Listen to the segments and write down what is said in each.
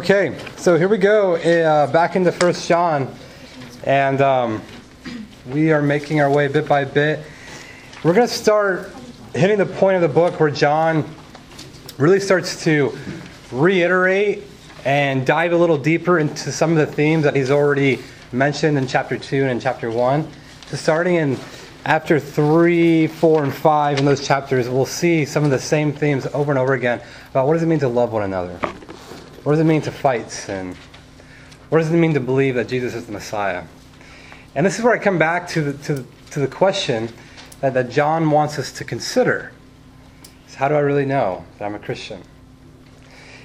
Okay, so here we go, uh, back into First John, and um, we are making our way bit by bit. We're going to start hitting the point of the book where John really starts to reiterate and dive a little deeper into some of the themes that he's already mentioned in chapter 2 and in chapter 1. So, starting in after 3, 4, and 5 in those chapters, we'll see some of the same themes over and over again about what does it mean to love one another? What does it mean to fight sin? What does it mean to believe that Jesus is the Messiah? And this is where I come back to the, to, to the question that, that John wants us to consider. Is how do I really know that I'm a Christian?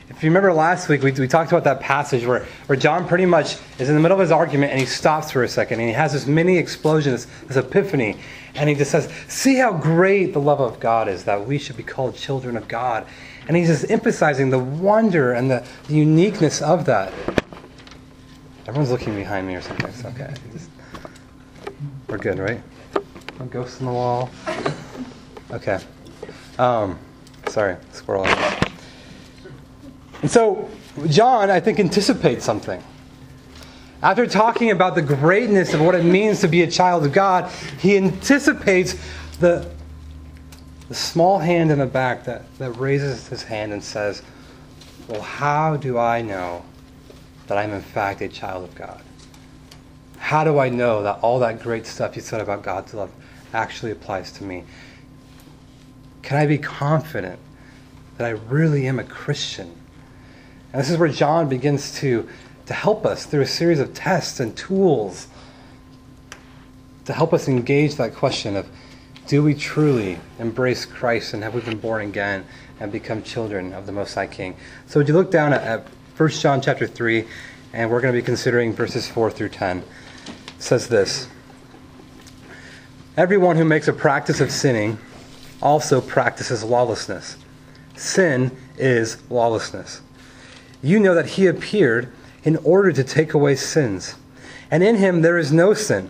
If you remember last week, we, we talked about that passage where, where John pretty much is in the middle of his argument and he stops for a second and he has this mini explosion, this, this epiphany, and he just says, See how great the love of God is, that we should be called children of God. And he's just emphasizing the wonder and the, uniqueness of that. Everyone's looking behind me or something. Okay. Just, we're good, right? No ghosts in the wall. Okay. Um, sorry, squirrel. And so, John, I think, anticipates something. After talking about the greatness of what it means to be a child of God, he anticipates the the small hand in the back that, that raises his hand and says, Well, how do I know that I'm in fact a child of God? How do I know that all that great stuff you said about God's love actually applies to me? Can I be confident that I really am a Christian? And this is where John begins to, to help us through a series of tests and tools to help us engage that question of do we truly embrace Christ and have we been born again and become children of the Most High King? So would you look down at, at 1 John chapter 3, and we're going to be considering verses 4 through 10. It says this Everyone who makes a practice of sinning also practices lawlessness. Sin is lawlessness. You know that he appeared in order to take away sins, and in him there is no sin.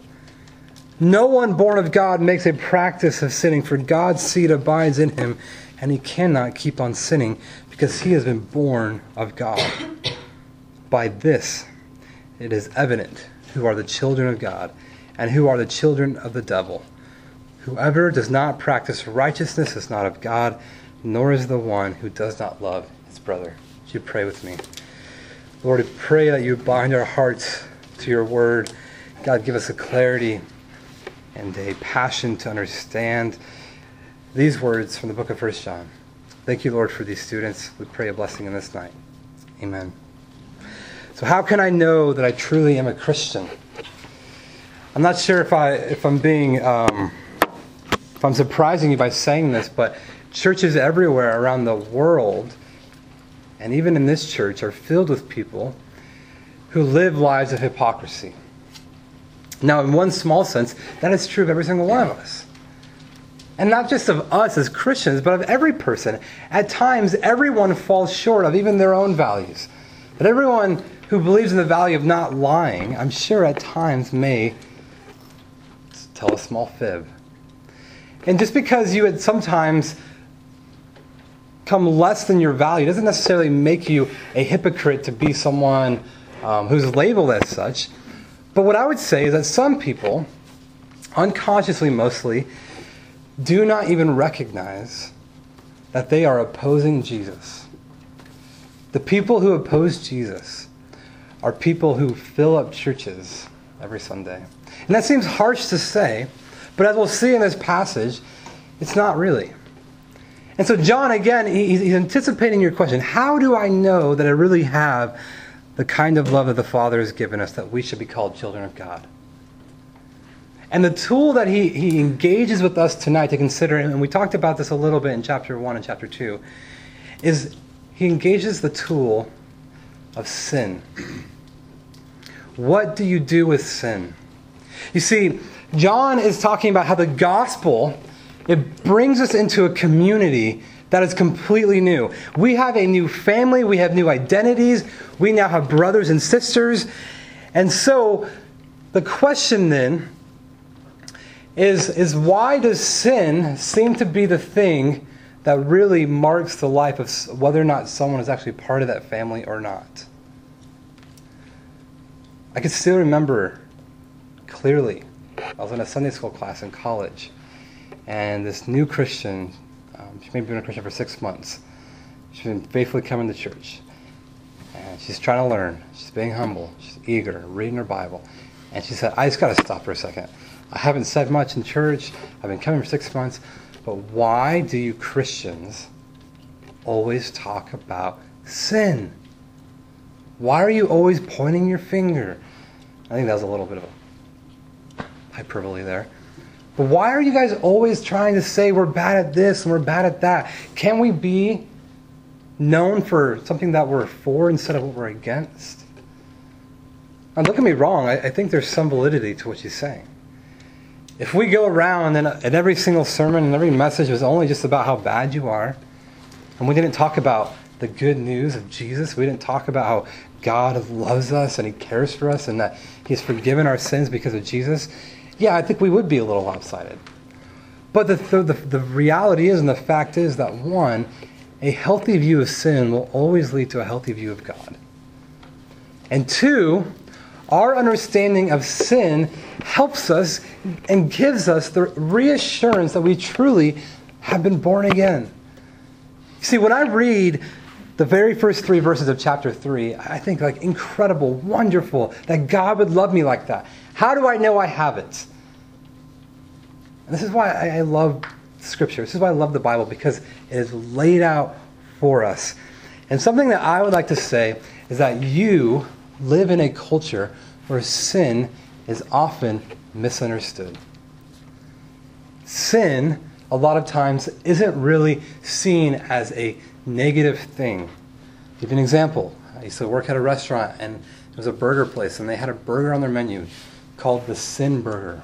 No one born of God makes a practice of sinning, for God's seed abides in him, and he cannot keep on sinning because he has been born of God. By this it is evident who are the children of God and who are the children of the devil. Whoever does not practice righteousness is not of God, nor is the one who does not love his brother. Would you pray with me? Lord, I pray that you bind our hearts to your word. God, give us a clarity and a passion to understand these words from the book of First John. Thank you, Lord, for these students. We pray a blessing in this night. Amen. So, how can I know that I truly am a Christian? I'm not sure if I if I'm being um, if I'm surprising you by saying this, but churches everywhere around the world, and even in this church, are filled with people who live lives of hypocrisy. Now, in one small sense, that is true of every single one of us. And not just of us as Christians, but of every person. At times, everyone falls short of even their own values. But everyone who believes in the value of not lying, I'm sure at times may tell a small fib. And just because you had sometimes come less than your value doesn't necessarily make you a hypocrite to be someone um, who's labeled as such. But what I would say is that some people, unconsciously mostly, do not even recognize that they are opposing Jesus. The people who oppose Jesus are people who fill up churches every Sunday. And that seems harsh to say, but as we'll see in this passage, it's not really. And so, John, again, he's anticipating your question How do I know that I really have the kind of love that the Father has given us that we should be called children of God. And the tool that he, he engages with us tonight to consider, and we talked about this a little bit in chapter 1 and chapter 2, is he engages the tool of sin. What do you do with sin? You see, John is talking about how the gospel it brings us into a community that is completely new. We have a new family, we have new identities, we now have brothers and sisters. And so the question then is, is why does sin seem to be the thing that really marks the life of whether or not someone is actually part of that family or not? I can still remember clearly. I was in a Sunday school class in college, and this new Christian, um, she may been a Christian for six months. She's been faithfully coming to church, and she's trying to learn. She's being humble. She's eager, reading her Bible. And she said, I just got to stop for a second. I haven't said much in church. I've been coming for six months. But why do you Christians always talk about sin? Why are you always pointing your finger? I think that was a little bit of a hyperbole there. But why are you guys always trying to say we're bad at this and we're bad at that? Can we be known for something that we're for instead of what we're against? Now, don't get me wrong, I, I think there's some validity to what she's saying. If we go around and, and every single sermon and every message was only just about how bad you are, and we didn't talk about the good news of Jesus, we didn't talk about how God loves us and He cares for us and that He's forgiven our sins because of Jesus, yeah, I think we would be a little lopsided. But the, the, the reality is, and the fact is, that one, a healthy view of sin will always lead to a healthy view of God. And two, our understanding of sin helps us and gives us the reassurance that we truly have been born again. See, when I read the very first three verses of chapter 3, I think like incredible, wonderful, that God would love me like that. How do I know I have it? This is why I love Scripture. This is why I love the Bible, because it is laid out for us. And something that I would like to say is that you live in a culture where sin is often misunderstood. Sin, a lot of times, isn't really seen as a negative thing. I'll give you an example. I used to work at a restaurant and it was a burger place and they had a burger on their menu called the Sin Burger.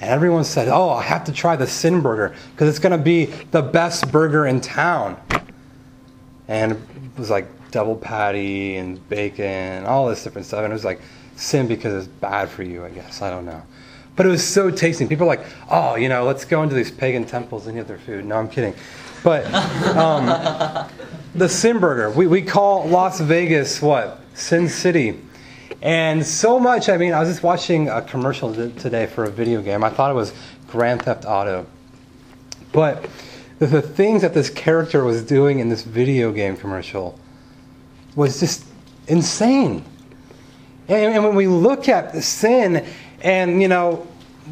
And everyone said, Oh, I have to try the Sin Burger because it's going to be the best burger in town. And it was like double patty and bacon, and all this different stuff. And it was like sin because it's bad for you, I guess. I don't know. But it was so tasty. People are like, oh, you know, let's go into these pagan temples and eat their food. No, I'm kidding. But um, the Sin Burger, we, we call Las Vegas what? Sin City. And so much, I mean, I was just watching a commercial today for a video game. I thought it was Grand Theft Auto. But the, the things that this character was doing in this video game commercial was just insane. And, and when we look at the sin, and you know,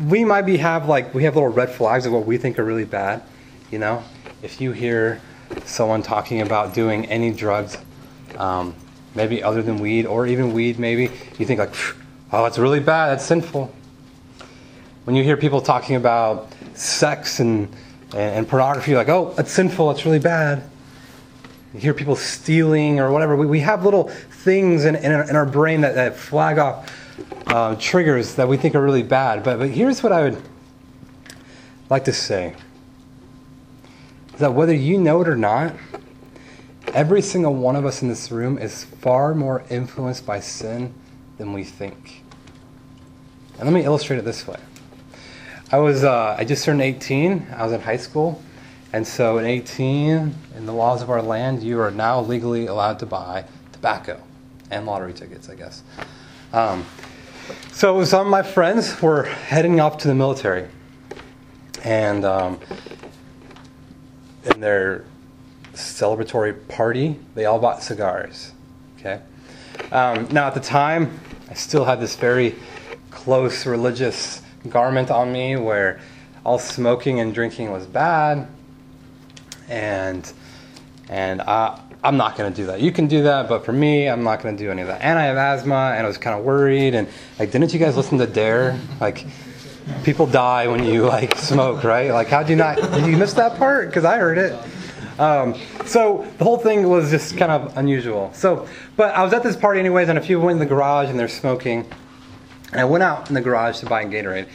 we might be have like we have little red flags of what we think are really bad. You know, if you hear someone talking about doing any drugs, um, maybe other than weed or even weed, maybe you think like, oh, it's really bad. That's sinful. When you hear people talking about sex and and, and pornography, like, oh, that's sinful. It's really bad. You hear people stealing or whatever. We, we have little things in, in, our, in our brain that, that flag off uh, triggers that we think are really bad. But, but here's what I would like to say that whether you know it or not, every single one of us in this room is far more influenced by sin than we think. And let me illustrate it this way. I was uh, I just turned 18. I was in high school, and so, at 18, in the laws of our land, you are now legally allowed to buy tobacco and lottery tickets, I guess. Um, so, some of my friends were heading off to the military, and um, in their celebratory party, they all bought cigars. Okay. Um, now, at the time, I still had this very close religious garment on me where all smoking and drinking was bad and and I, I'm not going to do that. You can do that, but for me, I'm not going to do any of that. And I have asthma, and I was kind of worried. And like, didn't you guys listen to Dare? Like, people die when you like smoke, right? Like, how'd you not? Did you miss that part? Because I heard it. Um, so the whole thing was just kind of unusual. So, but I was at this party anyways, and a few went in the garage and they're smoking. And I went out in the garage to buy a Gatorade.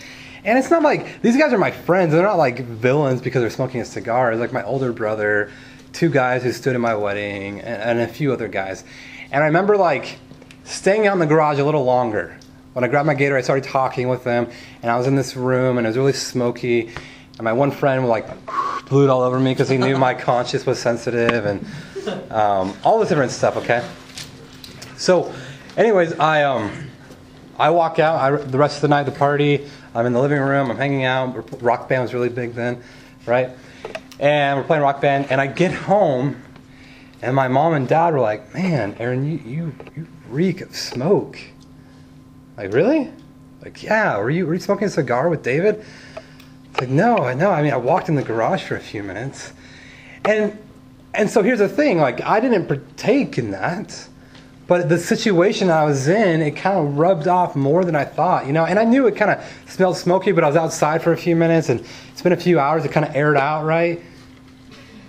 And it's not like these guys are my friends. They're not like villains because they're smoking a cigar. It's like my older brother, two guys who stood in my wedding, and, and a few other guys. And I remember like staying out in the garage a little longer. When I grabbed my Gatorade, I started talking with them, and I was in this room, and it was really smoky. And my one friend was like it all over me because he knew my conscience was sensitive, and um, all this different stuff. Okay. So, anyways, I um, I walk out. I, the rest of the night, the party. I'm in the living room. I'm hanging out. Rock band was really big then, right? And we're playing rock band. And I get home, and my mom and dad were like, "Man, Aaron, you you you reek of smoke." Like, really? Like, yeah. Were you were you smoking a cigar with David? It's like, no, I know. I mean, I walked in the garage for a few minutes, and and so here's the thing. Like, I didn't partake in that. But the situation I was in, it kind of rubbed off more than I thought, you know. And I knew it kind of smelled smoky, but I was outside for a few minutes, and it's been a few hours. It kind of aired out, right?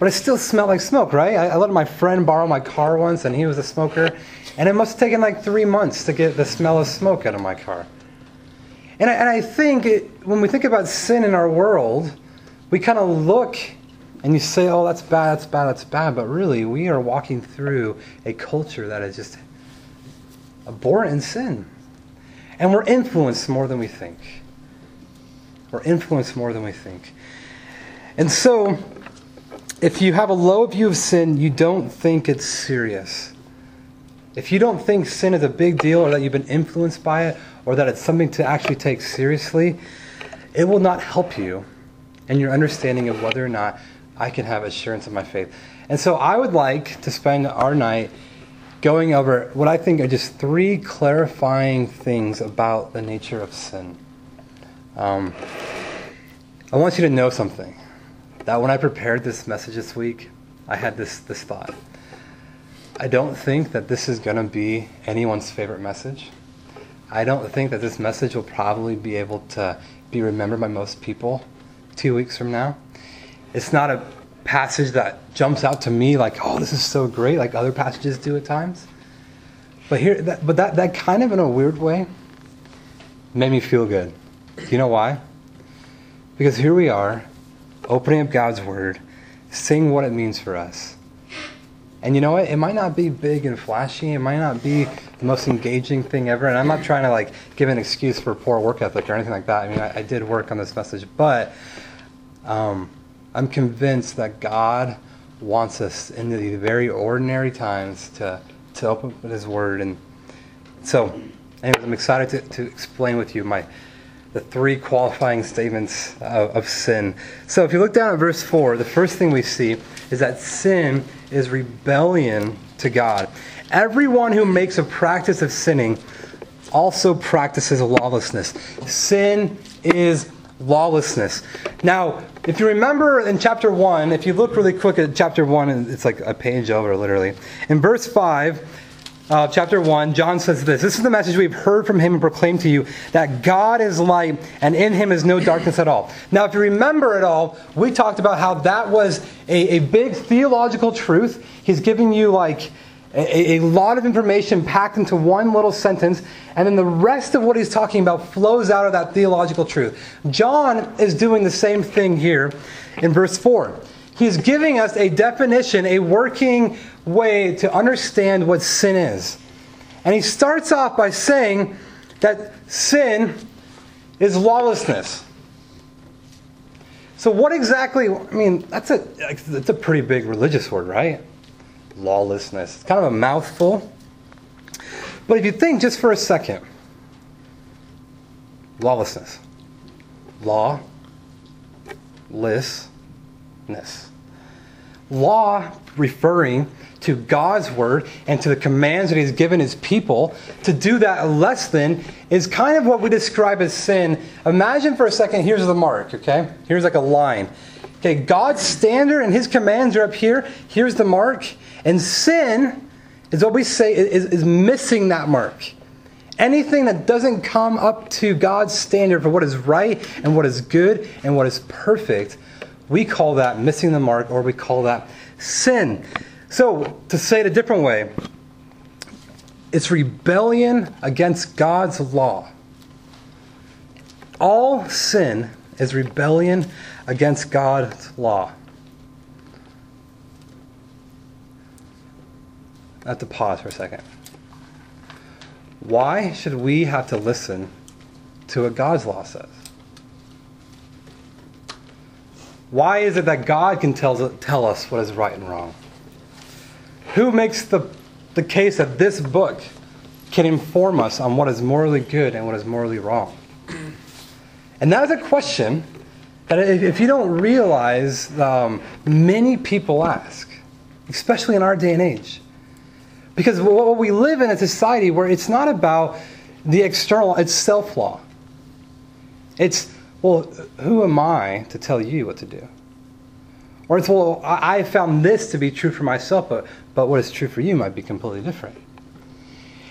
But it still smelled like smoke, right? I, I let my friend borrow my car once, and he was a smoker, and it must have taken like three months to get the smell of smoke out of my car. And I, and I think it, when we think about sin in our world, we kind of look and you say, oh, that's bad, that's bad, that's bad. But really, we are walking through a culture that is just abhorrent in sin. And we're influenced more than we think. We're influenced more than we think. And so, if you have a low view of sin, you don't think it's serious. If you don't think sin is a big deal or that you've been influenced by it or that it's something to actually take seriously, it will not help you in your understanding of whether or not I can have assurance of my faith. And so I would like to spend our night going over what I think are just three clarifying things about the nature of sin. Um, I want you to know something. That when I prepared this message this week, I had this, this thought. I don't think that this is going to be anyone's favorite message. I don't think that this message will probably be able to be remembered by most people two weeks from now. It's not a passage that jumps out to me like, oh, this is so great, like other passages do at times. But here, that, but that, that kind of in a weird way made me feel good. Do you know why? Because here we are, opening up God's Word, seeing what it means for us. And you know what? It might not be big and flashy. It might not be the most engaging thing ever. And I'm not trying to like give an excuse for poor work ethic or anything like that. I mean, I, I did work on this message, but um, I'm convinced that God wants us in the very ordinary times to, to open up His Word. And so, anyways, I'm excited to, to explain with you my the three qualifying statements of, of sin. So, if you look down at verse 4, the first thing we see is that sin is rebellion to God. Everyone who makes a practice of sinning also practices lawlessness. Sin is lawlessness. Now, if you remember in chapter 1, if you look really quick at chapter 1, it's like a page over literally. In verse 5, uh, chapter 1, John says this This is the message we've heard from him and proclaimed to you that God is light and in him is no darkness at all. Now, if you remember it all, we talked about how that was a, a big theological truth. He's giving you like a, a, lot of information packed into one little sentence, and then the rest of what he's talking about flows out of that theological truth. John is doing the same thing here in verse 4. He's giving us a definition, a working way to understand what sin is. And he starts off by saying that sin is lawlessness. So, what exactly, I mean, that's a, that's a pretty big religious word, right? lawlessness. It's kind of a mouthful. But if you think just for a second, lawlessness, law, lessness, law referring to God's word and to the commands that He's given His people, to do that less than is kind of what we describe as sin. Imagine for a second, here's the mark, okay? Here's like a line. Okay, God's standard and His commands are up here. Here's the mark. And sin is what we say is, is missing that mark. Anything that doesn't come up to God's standard for what is right and what is good and what is perfect, we call that missing the mark or we call that sin. So, to say it a different way, it's rebellion against God's law. all sin is rebellion against God's law. I have to pause for a second. Why should we have to listen to what God's law says? Why is it that God can tell, tell us what is right and wrong? Who makes the, the case that this book can inform us on what is morally good and what is morally wrong? And that is a question that if you don't realize, um, many people ask, especially in our day and age. Because what we live in a society where it's not about the external, it's self law. It's, well, who am I to tell you what to do? Or it's, well, I found this to be true for myself, but, but what is true for you might be completely different.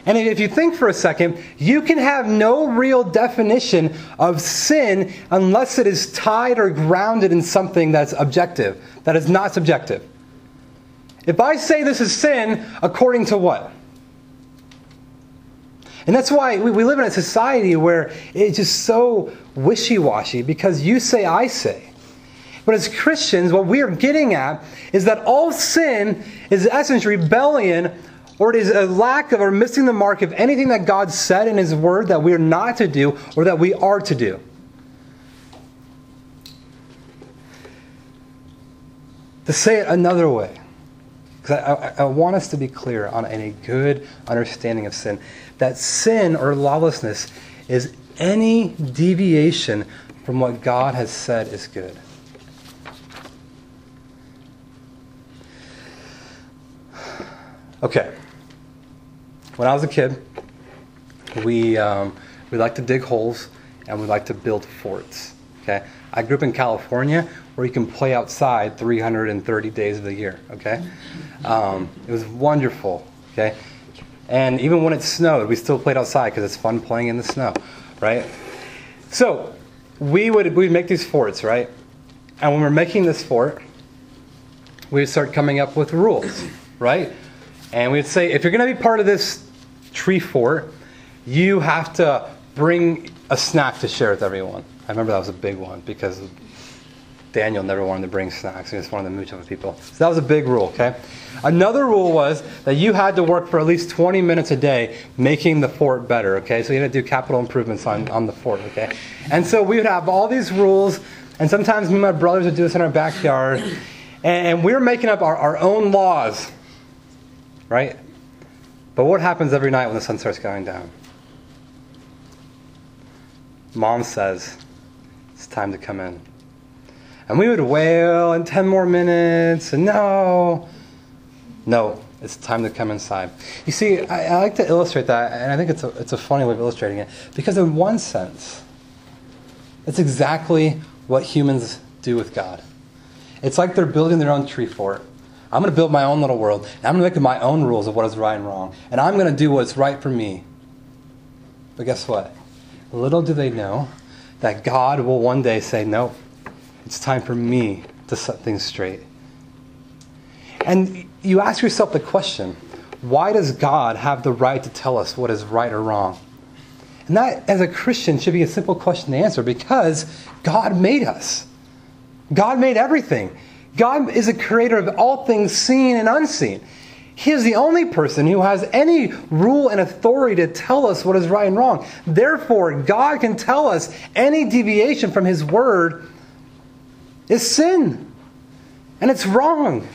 And if you think for a second, you can have no real definition of sin unless it is tied or grounded in something that's objective, that is not subjective. If I say this is sin, according to what? And that's why we, live in a society where it's just so wishy washy because you say, I say. But as Christians, what we are getting at is that all sin is in essence rebellion or it is a lack of or missing the mark of anything that God said in His Word that we are not to do or that we are to do. To say it another way, because I, I, I, want us to be clear on a good understanding of sin. That sin or lawlessness is any deviation from what God has said is good. Okay. When I was a kid, we, um, we liked to dig holes and we like to build forts. Okay. I grew up in California where you can play outside 330 days of the year. Okay. Um, it was wonderful. Okay. And even when it snowed, we still played outside because it's fun playing in the snow, right? So we would we'd make these forts, right? And when we're making this fort, we'd start coming up with rules, right? And we'd say, if you're going to be part of this tree fort, you have to bring a snack to share with everyone. I remember that was a big one because Daniel never wanted to bring snacks. He just wanted to mooch with people. So that was a big rule, okay? Another rule was that you had to work for at least 20 minutes a day making the fort better, okay? So you had to do capital improvements on, on the fort, okay? And so we would have all these rules, and sometimes me and my brothers would do this in our backyard, and we were making up our, our own laws right? But what happens every night when the sun starts going down? Mom says, It's time to come in. And we would wail in 10 more minutes, and no, no, it's time to come inside. You see, I, I, like to illustrate that, and I think it's a, it's a funny way of illustrating it, because in one sense, it's exactly what humans do with God. It's like they're building their own tree fort. I'm going to build my own little world. And I'm going to make my own rules of what is right and wrong. And I'm going to do what's right for me. But guess what? Little do they know that God will one day say, No, it's time for me to set things straight. And you ask yourself the question why does God have the right to tell us what is right or wrong? And that, as a Christian, should be a simple question to answer because God made us. God made everything. God is a creator of all things seen and unseen. He is the only person who has any rule and authority to tell us what is right and wrong. Therefore, God can tell us any deviation from His word is sin. And it's wrong.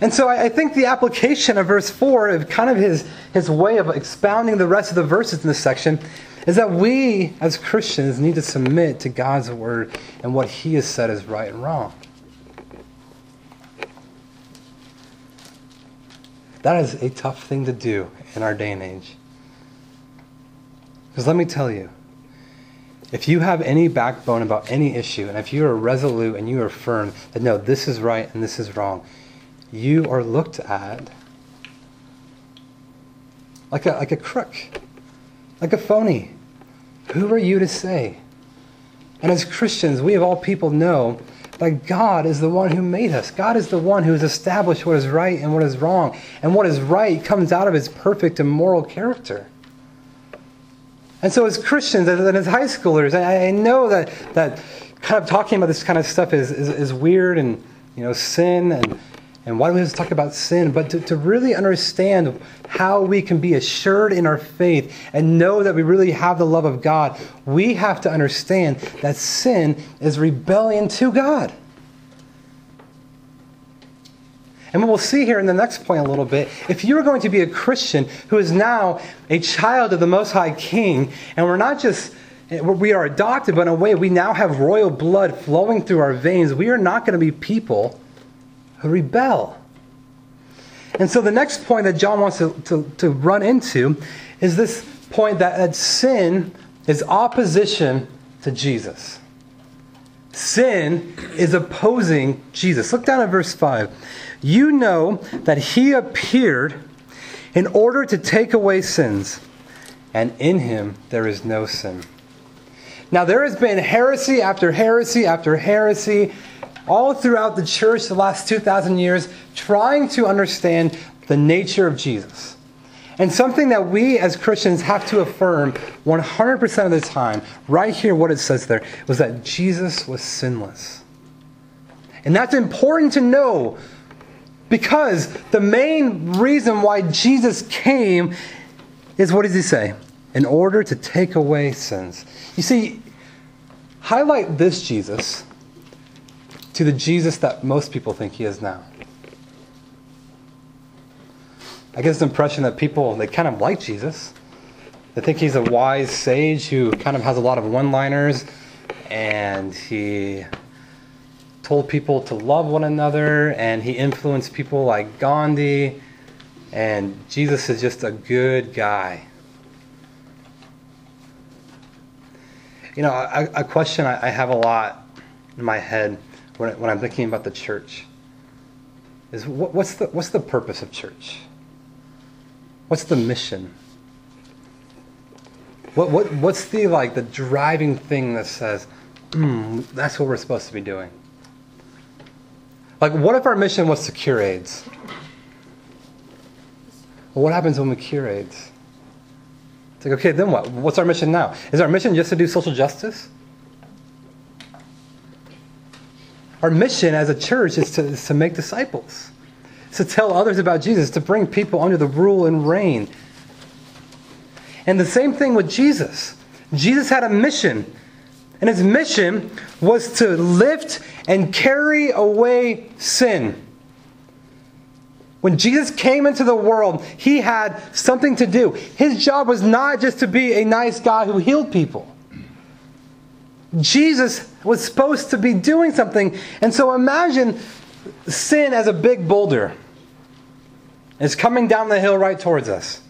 And so I, think the application of verse 4, of kind of his, his way of expounding the rest of the verses in this section, is that we as Christians need to submit to God's word and what He has said is right and wrong. That is a tough thing to do in our day and age. Because let me tell you, if you have any backbone about any issue, and if you are resolute and you are firm that no, this is right and this is wrong, you are looked at like a, like a crook, like a phony. Who are you to say? And as Christians, we of all people know that God is the one who made us. God is the one who has established what is right and what is wrong. And what is right comes out of his perfect and moral character. And so, as Christians and as high schoolers, I, know that, that kind of talking about this kind of stuff is, is, is weird and, you know, sin and, and why do we have to talk about sin? But to, to really understand how we can be assured in our faith and know that we really have the love of God, we have to understand that sin is rebellion to God. And we'll see here in the next point a little bit, if you're going to be a Christian who is now a child of the Most High King, and we're not just we are adopted, but in a way we now have royal blood flowing through our veins. We are not going to be people who rebel. And so the next point that John wants to, to, to run into is this point that, that sin is opposition to Jesus. Sin is opposing Jesus. Look down at verse 5. You know that he appeared in order to take away sins, and in him there is no sin. Now, there has been heresy after heresy after heresy all throughout the church the last 2,000 years trying to understand the nature of Jesus. And something that we as Christians have to affirm 100% of the time, right here, what it says there, was that Jesus was sinless. And that's important to know because the main reason why Jesus came is what does he say? In order to take away sins. You see, highlight this Jesus to the Jesus that most people think he is now. I get this impression that people, they kind of like Jesus. They think he's a wise sage who kind of has a lot of one liners and he told people to love one another, and he influenced people like Gandhi. And Jesus is just a good guy. You know, a, a question I, I, have a lot in my head when, when I'm thinking about the church is what, what's, the, what's the purpose of church? What's the mission? What, what, what's the like the driving thing that says, mm, that's what we're supposed to be doing? Like, what if our mission was to cure AIDS? What happens when we cure AIDS? It's like, okay, then what? What's our mission now? Is our mission just to do social justice? Our mission as a church is to, is to make disciples, to tell others about Jesus, to bring people under the rule and reign. And the same thing with Jesus. Jesus had a mission and his mission was to lift and carry away sin. When Jesus came into the world, he had something to do. His job was not just to be a nice guy who healed people. Jesus was supposed to be doing something. And so imagine sin as a big boulder. It's coming down the hill right towards us.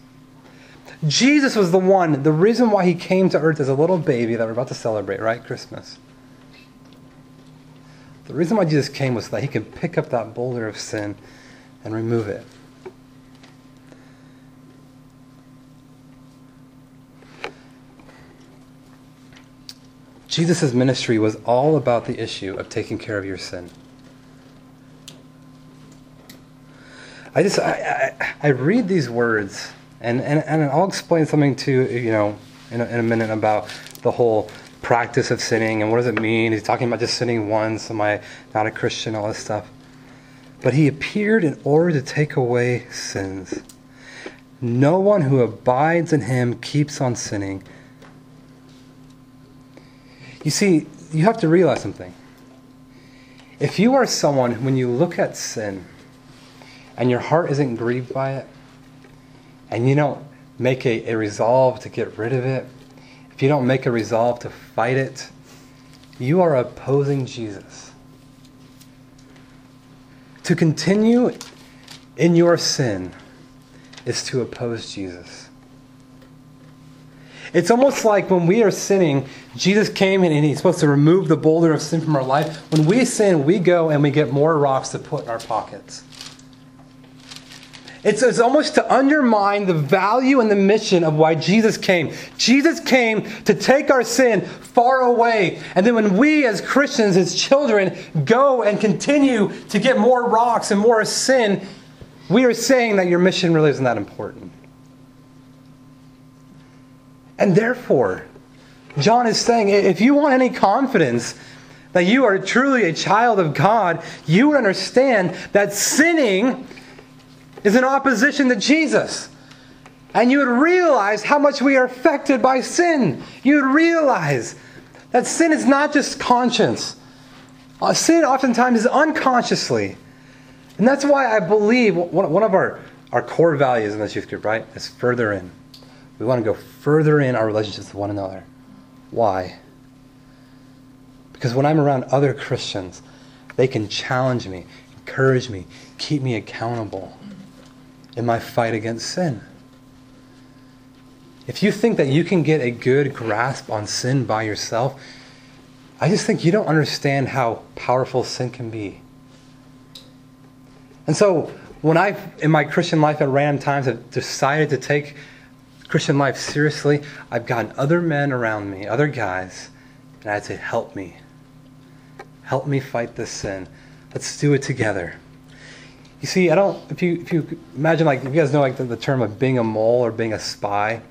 Jesus was the one, the reason why he came to earth as a little baby that we're about to celebrate, right? Christmas. The reason why Jesus came was that he could pick up that boulder of sin and remove it. Jesus' ministry was all about the issue of taking care of your sin. I just I, I, I read these words and, and, and I'll explain something to you know in a, in a minute about the whole practice of sinning and what does it mean. He's talking about just sinning once. Am I not a Christian? All this stuff. But he appeared in order to take away sins. No one who abides in him keeps on sinning. You see, you have to realize something. If you are someone, when you look at sin and your heart isn't grieved by it, and you don't make a, a resolve to get rid of it, if you don't make a resolve to fight it, you are opposing Jesus. To continue in your sin is to oppose Jesus. It's almost like when we are sinning, Jesus came and he's supposed to remove the boulder of sin from our life. When we sin, we go and we get more rocks to put in our pockets. It's, it's almost to undermine the value and the mission of why Jesus came. Jesus came to take our sin far away. And then when we, as Christians, as children, go and continue to get more rocks and more sin, we are saying that your mission really isn't that important. And therefore, John is saying if you want any confidence that you are truly a child of God, you would understand that sinning is in opposition to Jesus. And you would realize how much we are affected by sin. You would realize that sin is not just conscience, uh, sin oftentimes is unconsciously. And that's why I believe one of our, our core values in this youth group, right, is further in. We want to go further in our relationships with one another. Why? Because when I'm around other Christians, they can challenge me, encourage me, keep me accountable in my fight against sin. If you think that you can get a good grasp on sin by yourself, I just think you don't understand how powerful sin can be. And so, when I, in my Christian life at random times, have decided to take Christian life seriously, I've gotten other men around me, other guys, and I'd say, help me. Help me fight this sin. Let's do it together. You see, I don't, if you, if you imagine, like, if you guys know, like, the, the term of being a mole or being a spy,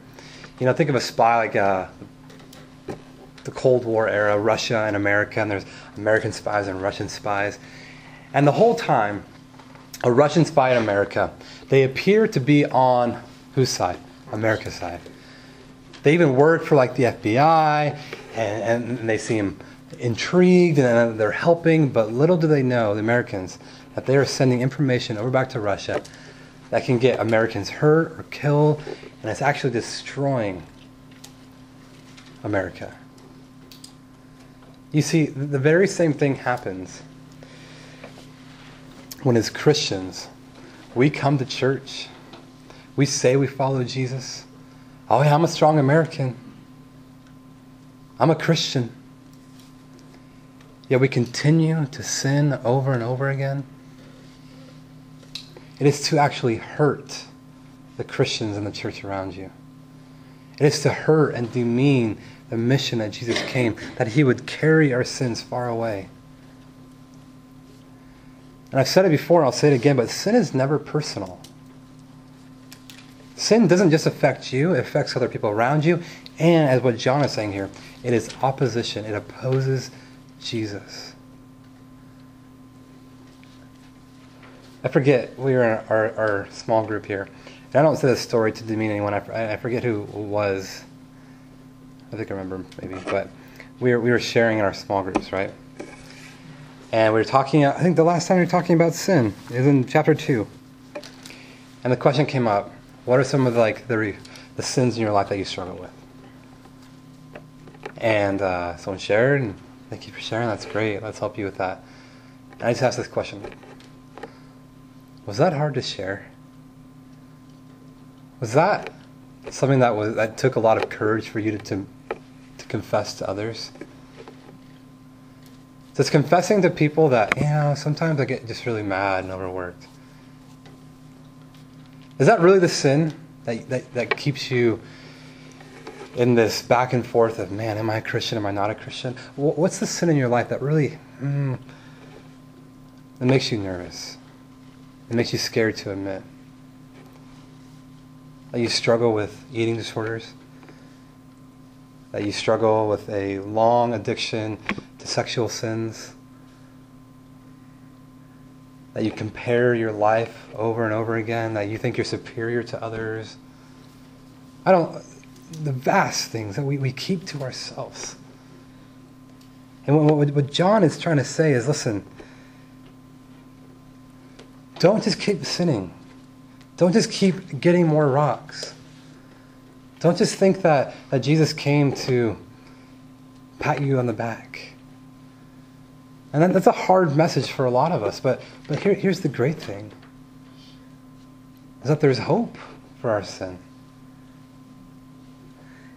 you know, think of a spy like uh, the Cold War era, Russia and America, and there's American spies and Russian spies. And the whole time, a Russian spy in America, they appear to be on whose side? America's side. They even work for like the FBI, and, and they seem intrigued and they're helping, but little do they know, the Americans, that they are sending information over back to Russia that can get Americans hurt or killed, and it's actually destroying America. You see, the very same thing happens when, as Christians, we come to church. We say we follow Jesus. Oh, yeah, I'm a strong American. I'm a Christian. Yet we continue to sin over and over again. It is to actually hurt the Christians in the church around you. It is to hurt and demean the mission that Jesus came, that he would carry our sins far away. And I've said it before, and I'll say it again, but sin is never personal. Sin doesn't just affect you, it affects other people around you. And as what John is saying here, it is opposition, it opposes Jesus. I forget, we were in our, our small group here. And I don't say this story to demean anyone. I, I forget who was. I think I remember maybe, but we were, we were sharing in our small groups, right? And we were talking, I think the last time we were talking about sin is in chapter 2. And the question came up what are some of the, like the, the sins in your life that you struggle with? And uh, someone shared, and thank you for sharing. That's great. Let's help you with that. And I just asked this question Was that hard to share? Was that something that was that took a lot of courage for you to to, to confess to others? Just confessing to people that, you know, sometimes I get just really mad and overworked. Is that really the sin that, that, that keeps you in this back and forth of, man, am I a Christian? Am I not a Christian? What's the sin in your life that really mm, it makes you nervous? It makes you scared to admit that you struggle with eating disorders, that you struggle with a long addiction to sexual sins, that you compare your life over and over again, that you think you're superior to others. I don't, the vast things that we, we keep to ourselves. And what, what John is trying to say is listen, don't just keep sinning. Don't just keep getting more rocks. Don't just think that, that Jesus came to pat you on the back. And that's a hard message for a lot of us, but, but here, here's the great thing is that there's hope for our sin.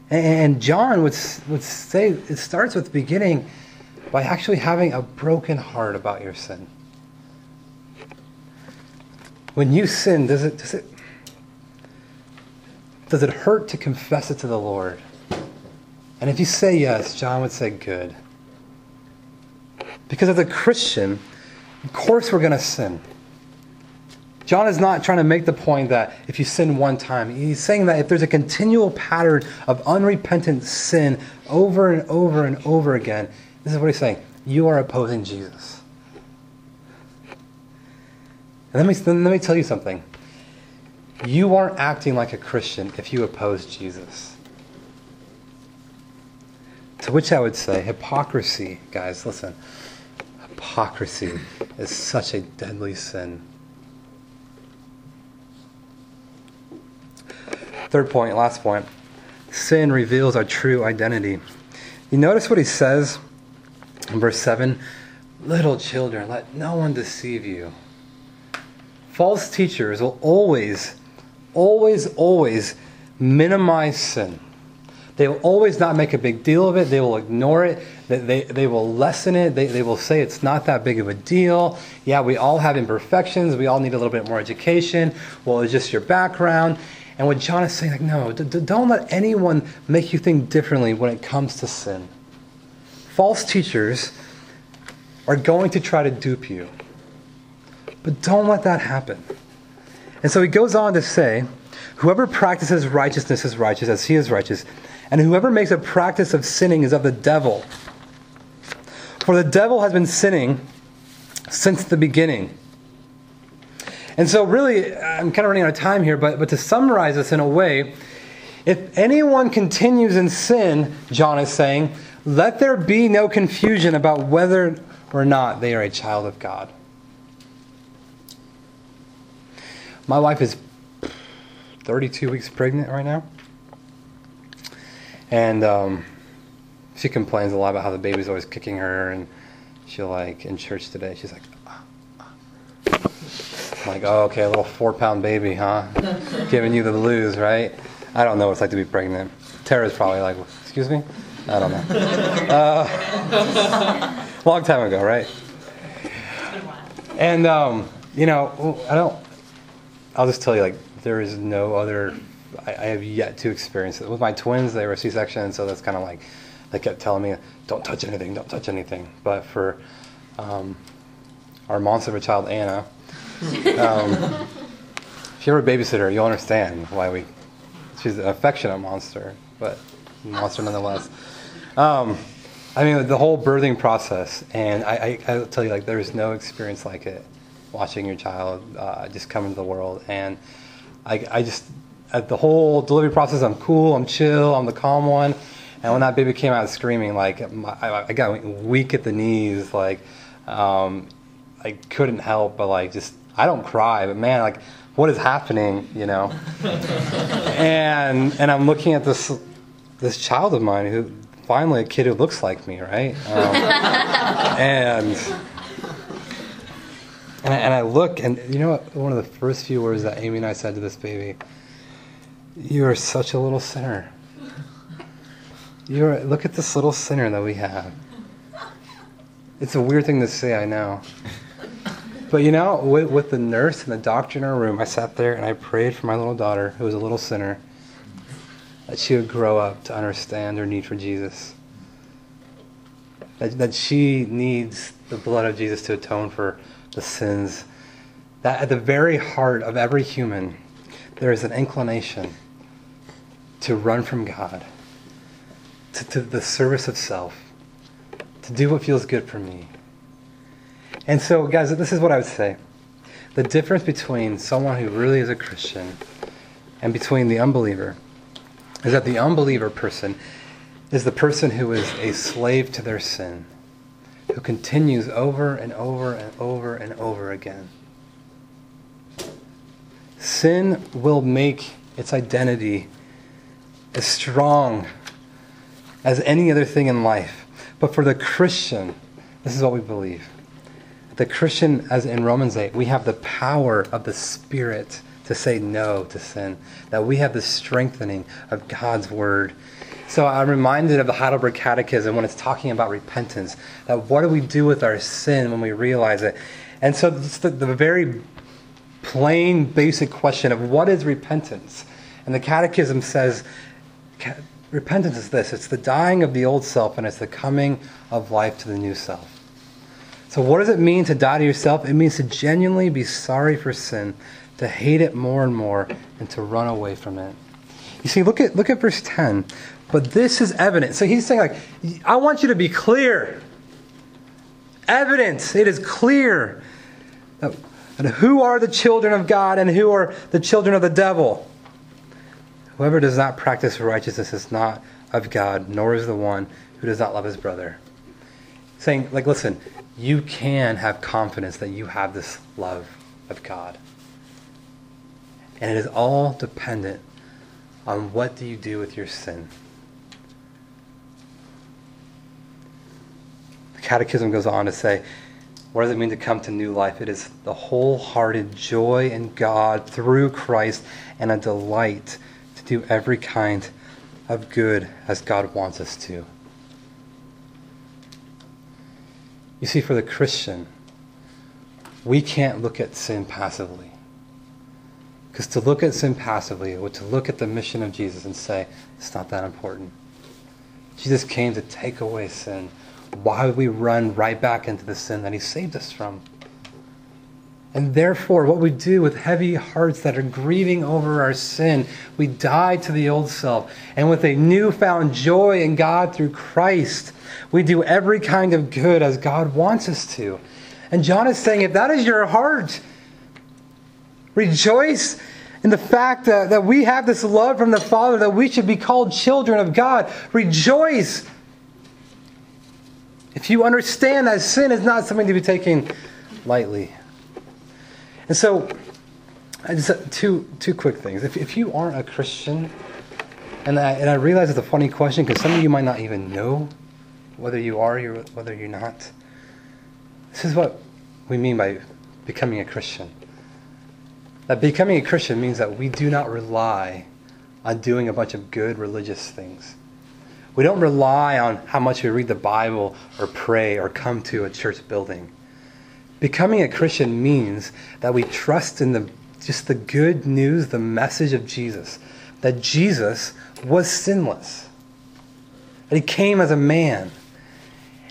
And John would, would say it starts with beginning by actually having a broken heart about your sin. When you sin, does it, does it, does it hurt to confess it to the Lord? And if you say yes, John would say good. Because as a Christian, of course we're going to sin. John is not trying to make the point that if you sin one time, he's saying that if there's a continual pattern of unrepentant sin over and over and over again, this is what he's saying you are opposing Jesus. And let me, let me tell you something. You aren't acting like a Christian if you oppose Jesus. To which I would say, hypocrisy, guys, listen. Hypocrisy is such a deadly sin. Third point, last point. Sin reveals our true identity. You notice what he says in verse 7 Little children, let no one deceive you. False teachers will always, always, always minimize sin. They will always not make a big deal of it. They will ignore it. They, they, they will lessen it. They, they will say it's not that big of a deal. Yeah, we all have imperfections. We all need a little bit more education. Well, it's just your background. And what John is saying, like, no, d- don't let anyone make you think differently when it comes to sin. False teachers are going to try to dupe you. But don't let that happen. And so he goes on to say, Whoever practices righteousness is righteous as he is righteous, and whoever makes a practice of sinning is of the devil. For the devil has been sinning since the beginning. And so, really, I'm kind of running out of time here, but, but to summarize this in a way, if anyone continues in sin, John is saying, let there be no confusion about whether or not they are a child of God. My wife is 32 weeks pregnant right now. And um, she complains a lot about how the baby's always kicking her. And she'll, like, in church today, she's like, like, oh, okay, a little four pound baby, huh? Giving you the blues, right? I don't know what it's like to be pregnant. Tara's probably like, excuse me? I don't know. Uh, long time ago, right? And, um, you know, I don't, I'll just tell you, like, there is no other, I, I have yet to experience it. With my twins, they were C section, so that's kind of like, they kept telling me, don't touch anything, don't touch anything. But for um, our monster of a child, Anna, um, if you're a babysitter, you'll understand why we. She's an affectionate monster, but monster nonetheless. Um, I mean, the whole birthing process, and I, I, I tell you, like, there is no experience like it. Watching your child uh, just come into the world, and I, I just at the whole delivery process, I'm cool, I'm chill, I'm the calm one. And when that baby came out screaming, like my, I, I got weak at the knees, like um, I couldn't help but like just I don't cry, but man, like, what is happening, you know? and and I'm looking at this this child of mine who finally a kid who looks like me, right? Um, and and I, and I look, and you know what? One of the first few words that Amy and I said to this baby, "You are such a little sinner. You're look at this little sinner that we have." It's a weird thing to say, I know. But you know, with, with the nurse and the doctor in our room, I sat there and I prayed for my little daughter, who was a little sinner, that she would grow up to understand her need for Jesus. That, that she needs the blood of Jesus to atone for the sins. That at the very heart of every human, there is an inclination to run from God, to, to the service of self, to do what feels good for me. And so, guys, this is what I would say. The difference between someone who really is a Christian and between the unbeliever is that the unbeliever person is the person who is a slave to their sin, who continues over and over and over and over again. Sin will make its identity as strong as any other thing in life. But for the Christian, this is what we believe the Christian, as in Romans 8, we have the power of the Spirit to say no to sin, that we have the strengthening of God's Word. So I'm reminded of the Heidelberg Catechism when it's talking about repentance, that what do we do with our sin when we realize it? And so it's the, the very plain, basic question of what is repentance? And the Catechism says, repentance is this it's the dying of the old self and it's the coming of life to the new self. So, what does it mean to die to yourself? It means to genuinely be sorry for sin, to hate it more and more, and to run away from it. You see, look at, look at verse 10. But this is evident. So he's saying, like, I want you to be clear. Evidence. It is clear. And who are the children of God and who are the children of the devil? Whoever does not practice righteousness is not of God, nor is the one who does not love his brother. Saying, like, listen, you can have confidence that you have this love of God. And it is all dependent on what do you do with your sin. Catechism goes on to say, what does it mean to come to new life? It is the wholehearted joy in God through Christ and a delight to do every kind of good as God wants us to. You see, for the Christian, we can't look at sin passively. Because to look at sin passively would to look at the mission of Jesus and say, it's not that important. Jesus came to take away sin. Why would we run right back into the sin that he saved us from? And therefore, what we do with heavy hearts that are grieving over our sin, we die to the old self. And with a newfound joy in God through Christ, we do every kind of good as God wants us to. And John is saying, if that is your heart, rejoice in the fact that, that we have this love from the Father, that we should be called children of God. Rejoice. If you understand that sin is not something to be taken lightly. And so, just two, two quick things. If, if you aren't a Christian, and I, and I realize it's a funny question because some of you might not even know whether you are or whether you're not. This is what we mean by becoming a Christian. That becoming a Christian means that we do not rely on doing a bunch of good religious things. We don't rely on how much we read the Bible or pray or come to a church building. Becoming a Christian means that we trust in the just the good news, the message of Jesus, that Jesus was sinless. That he came as a man.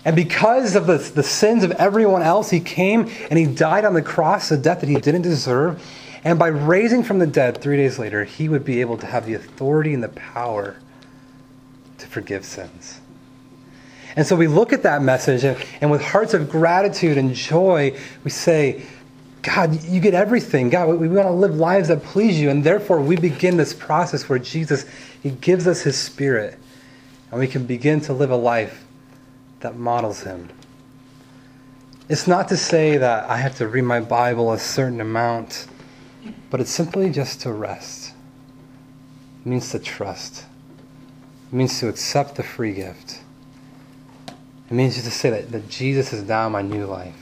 And because of the, the sins of everyone else, he came and he died on the cross, a death that he didn't deserve. And by raising from the dead three days later, he would be able to have the authority and the power to forgive sins. And so we look at that message, and, and with hearts of gratitude and joy, we say, God, you get everything. God, we, we want to live lives that please you. And therefore, we begin this process where Jesus, He gives us His Spirit, and we can begin to live a life that models Him. It's not to say that I have to read my Bible a certain amount, but it's simply just to rest. It means to trust. It means to accept the free gift. It means to say that, that Jesus is now my new life.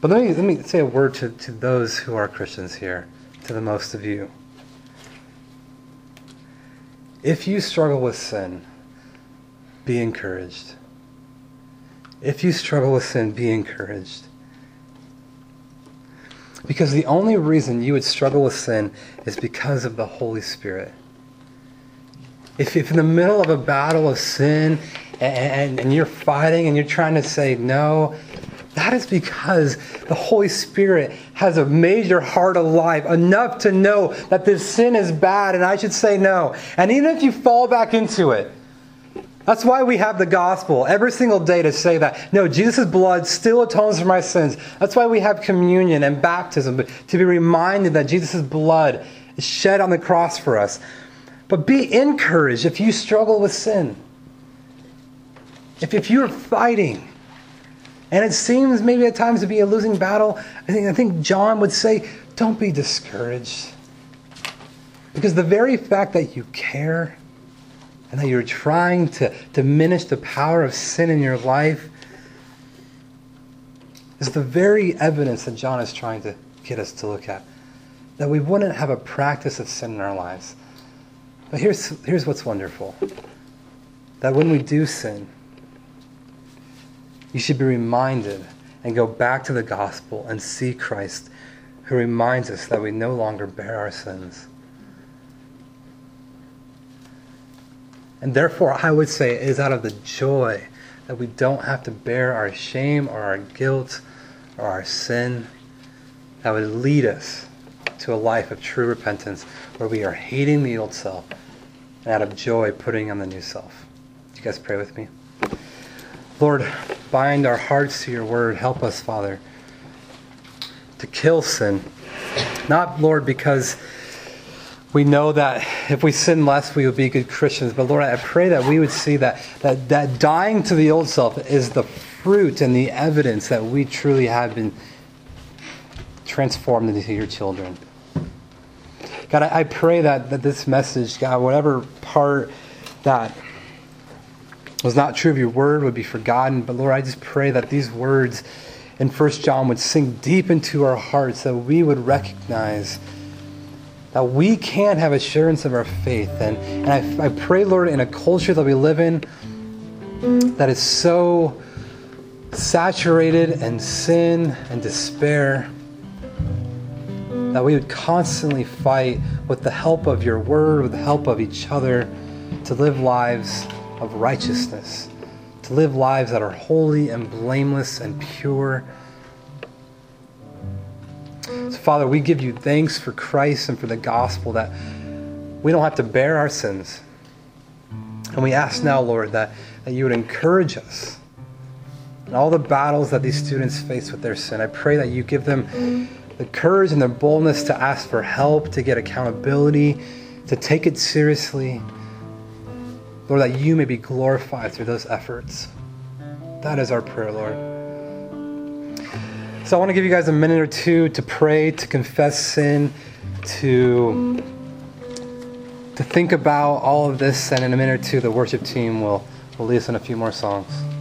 But let me, let me say a word to, to those who are Christians here, to the most of you. If you struggle with sin, be encouraged. If you struggle with sin, be encouraged. Because the only reason you would struggle with sin is because of the Holy Spirit. If, if in the middle of a battle of sin and, and you're fighting and you're trying to say no, that is because the Holy Spirit has a major heart alive enough to know that this sin is bad and I should say no. And even if you fall back into it, that's why we have the gospel every single day to say that, no, Jesus' blood still atones for my sins. That's why we have communion and baptism, to be reminded that Jesus' blood is shed on the cross for us. But be encouraged if you struggle with sin. If, if you're fighting, and it seems maybe at times to be a losing battle, I think, I think John would say, don't be discouraged. Because the very fact that you care and that you're trying to diminish the power of sin in your life is the very evidence that John is trying to get us to look at. That we wouldn't have a practice of sin in our lives. But here's, here's what's wonderful that when we do sin, you should be reminded and go back to the gospel and see Christ who reminds us that we no longer bear our sins. And therefore, I would say it is out of the joy that we don't have to bear our shame or our guilt or our sin that would lead us to a life of true repentance where we are hating the old self and out of joy putting on the new self. Do you guys pray with me? Lord, bind our hearts to your word. Help us, Father, to kill sin. Not, Lord, because we know that if we sin less, we will be good Christians. But Lord, I pray that we would see that, that, that dying to the old self is the fruit and the evidence that we truly have been transformed into your children. God, I, I pray that, that this message, God, whatever part that was not true of your word would be forgotten. But Lord, I just pray that these words in First John would sink deep into our hearts, that we would recognize that we can have assurance of our faith. And, and I, I pray, Lord, in a culture that we live in that is so saturated in sin and despair, that we would constantly fight with the help of your word, with the help of each other, to live lives of righteousness, to live lives that are holy and blameless and pure so, Father, we give you thanks for Christ and for the gospel that we don't have to bear our sins. And we ask now, Lord, that, that you would encourage us in all the battles that these students face with their sin. I pray that you give them the courage and the boldness to ask for help, to get accountability, to take it seriously. Lord, that you may be glorified through those efforts. That is our prayer, Lord. So I want to give you guys a minute or two to pray, to confess sin, to to think about all of this, and in a minute or two, the worship team will, will lead us in a few more songs.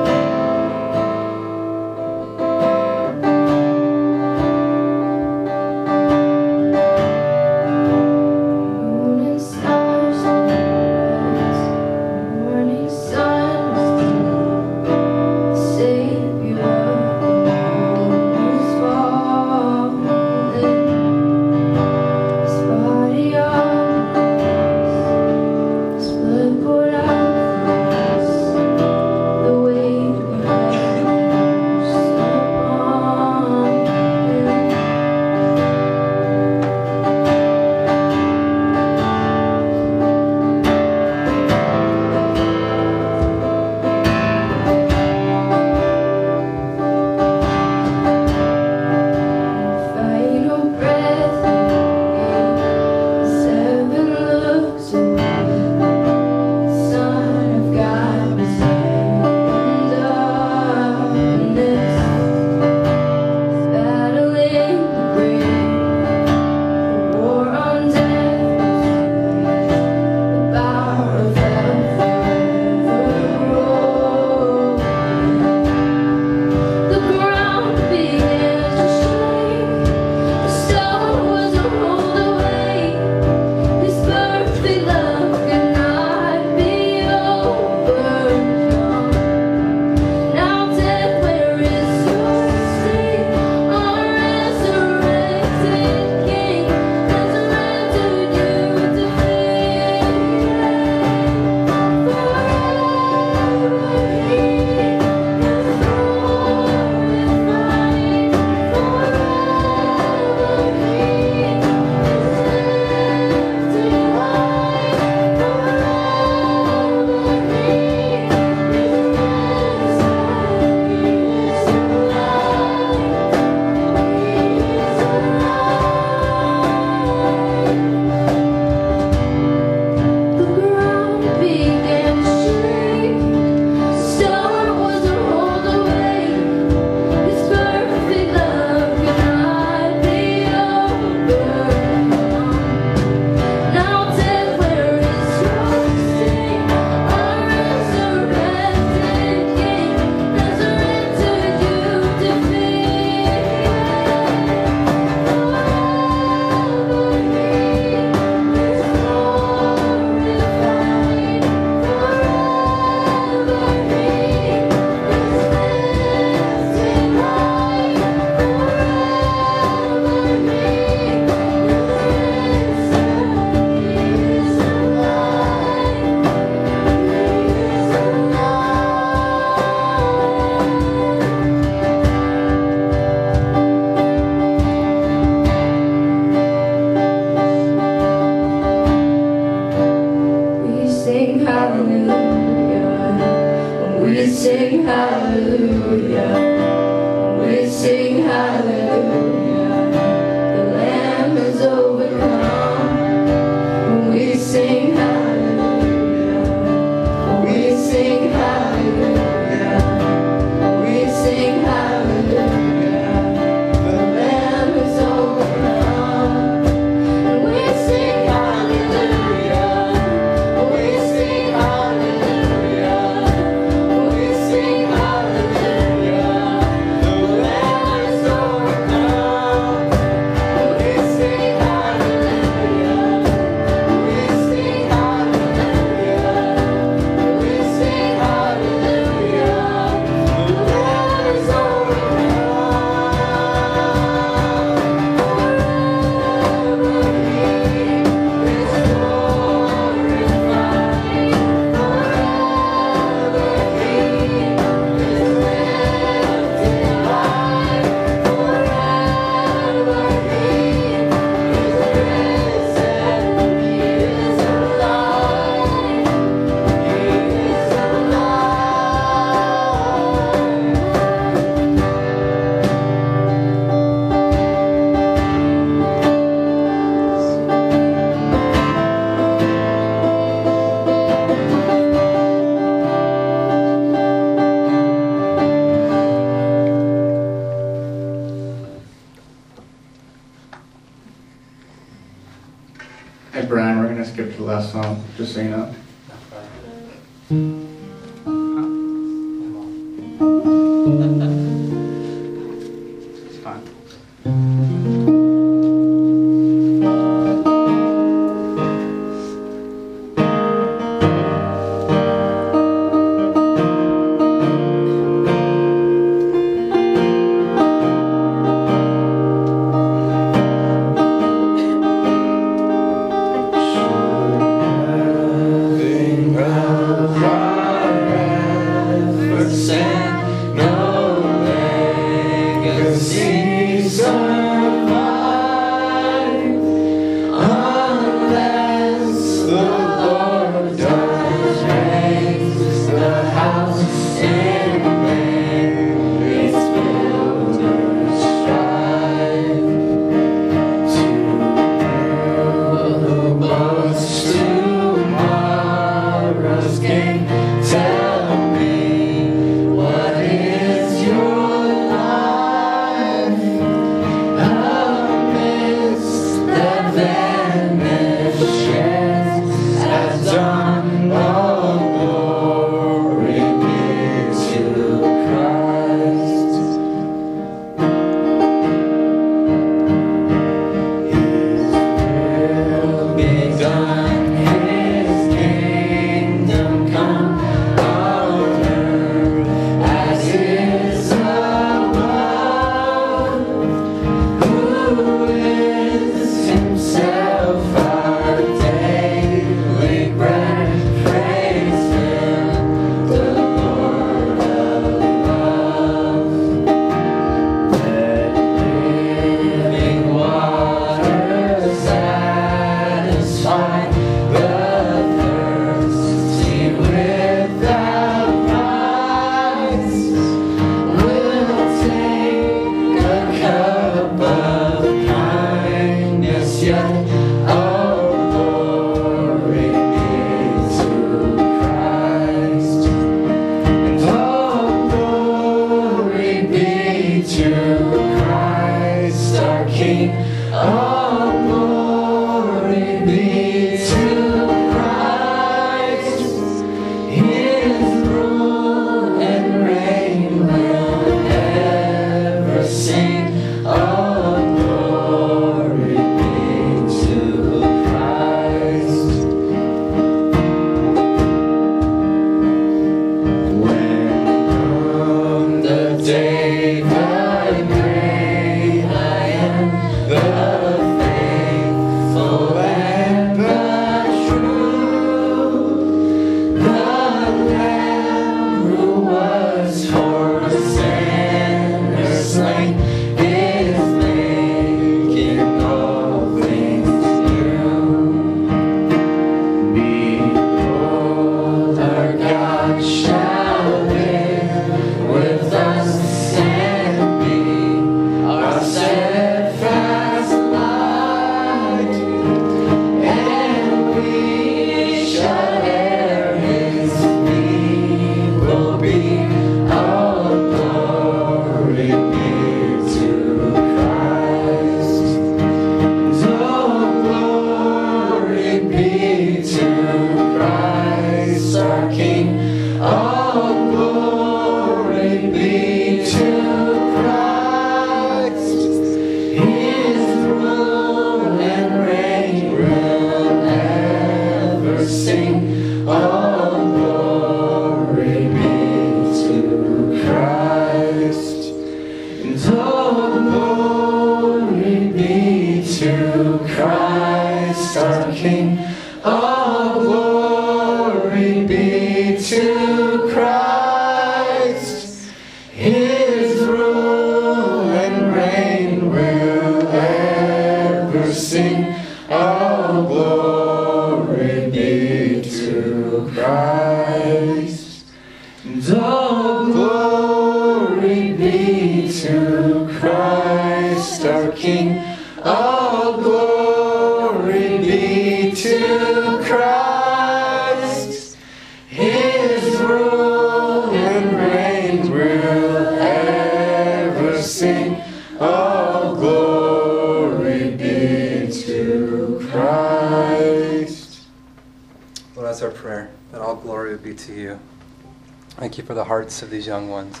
Of these young ones.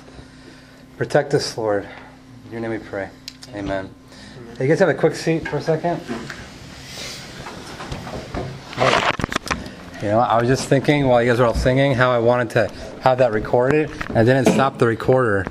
Protect us, Lord. In your name we pray. Amen. Hey, you guys have a quick seat for a second? You know, I was just thinking while you guys were all singing how I wanted to have that recorded, and I didn't stop the recorder.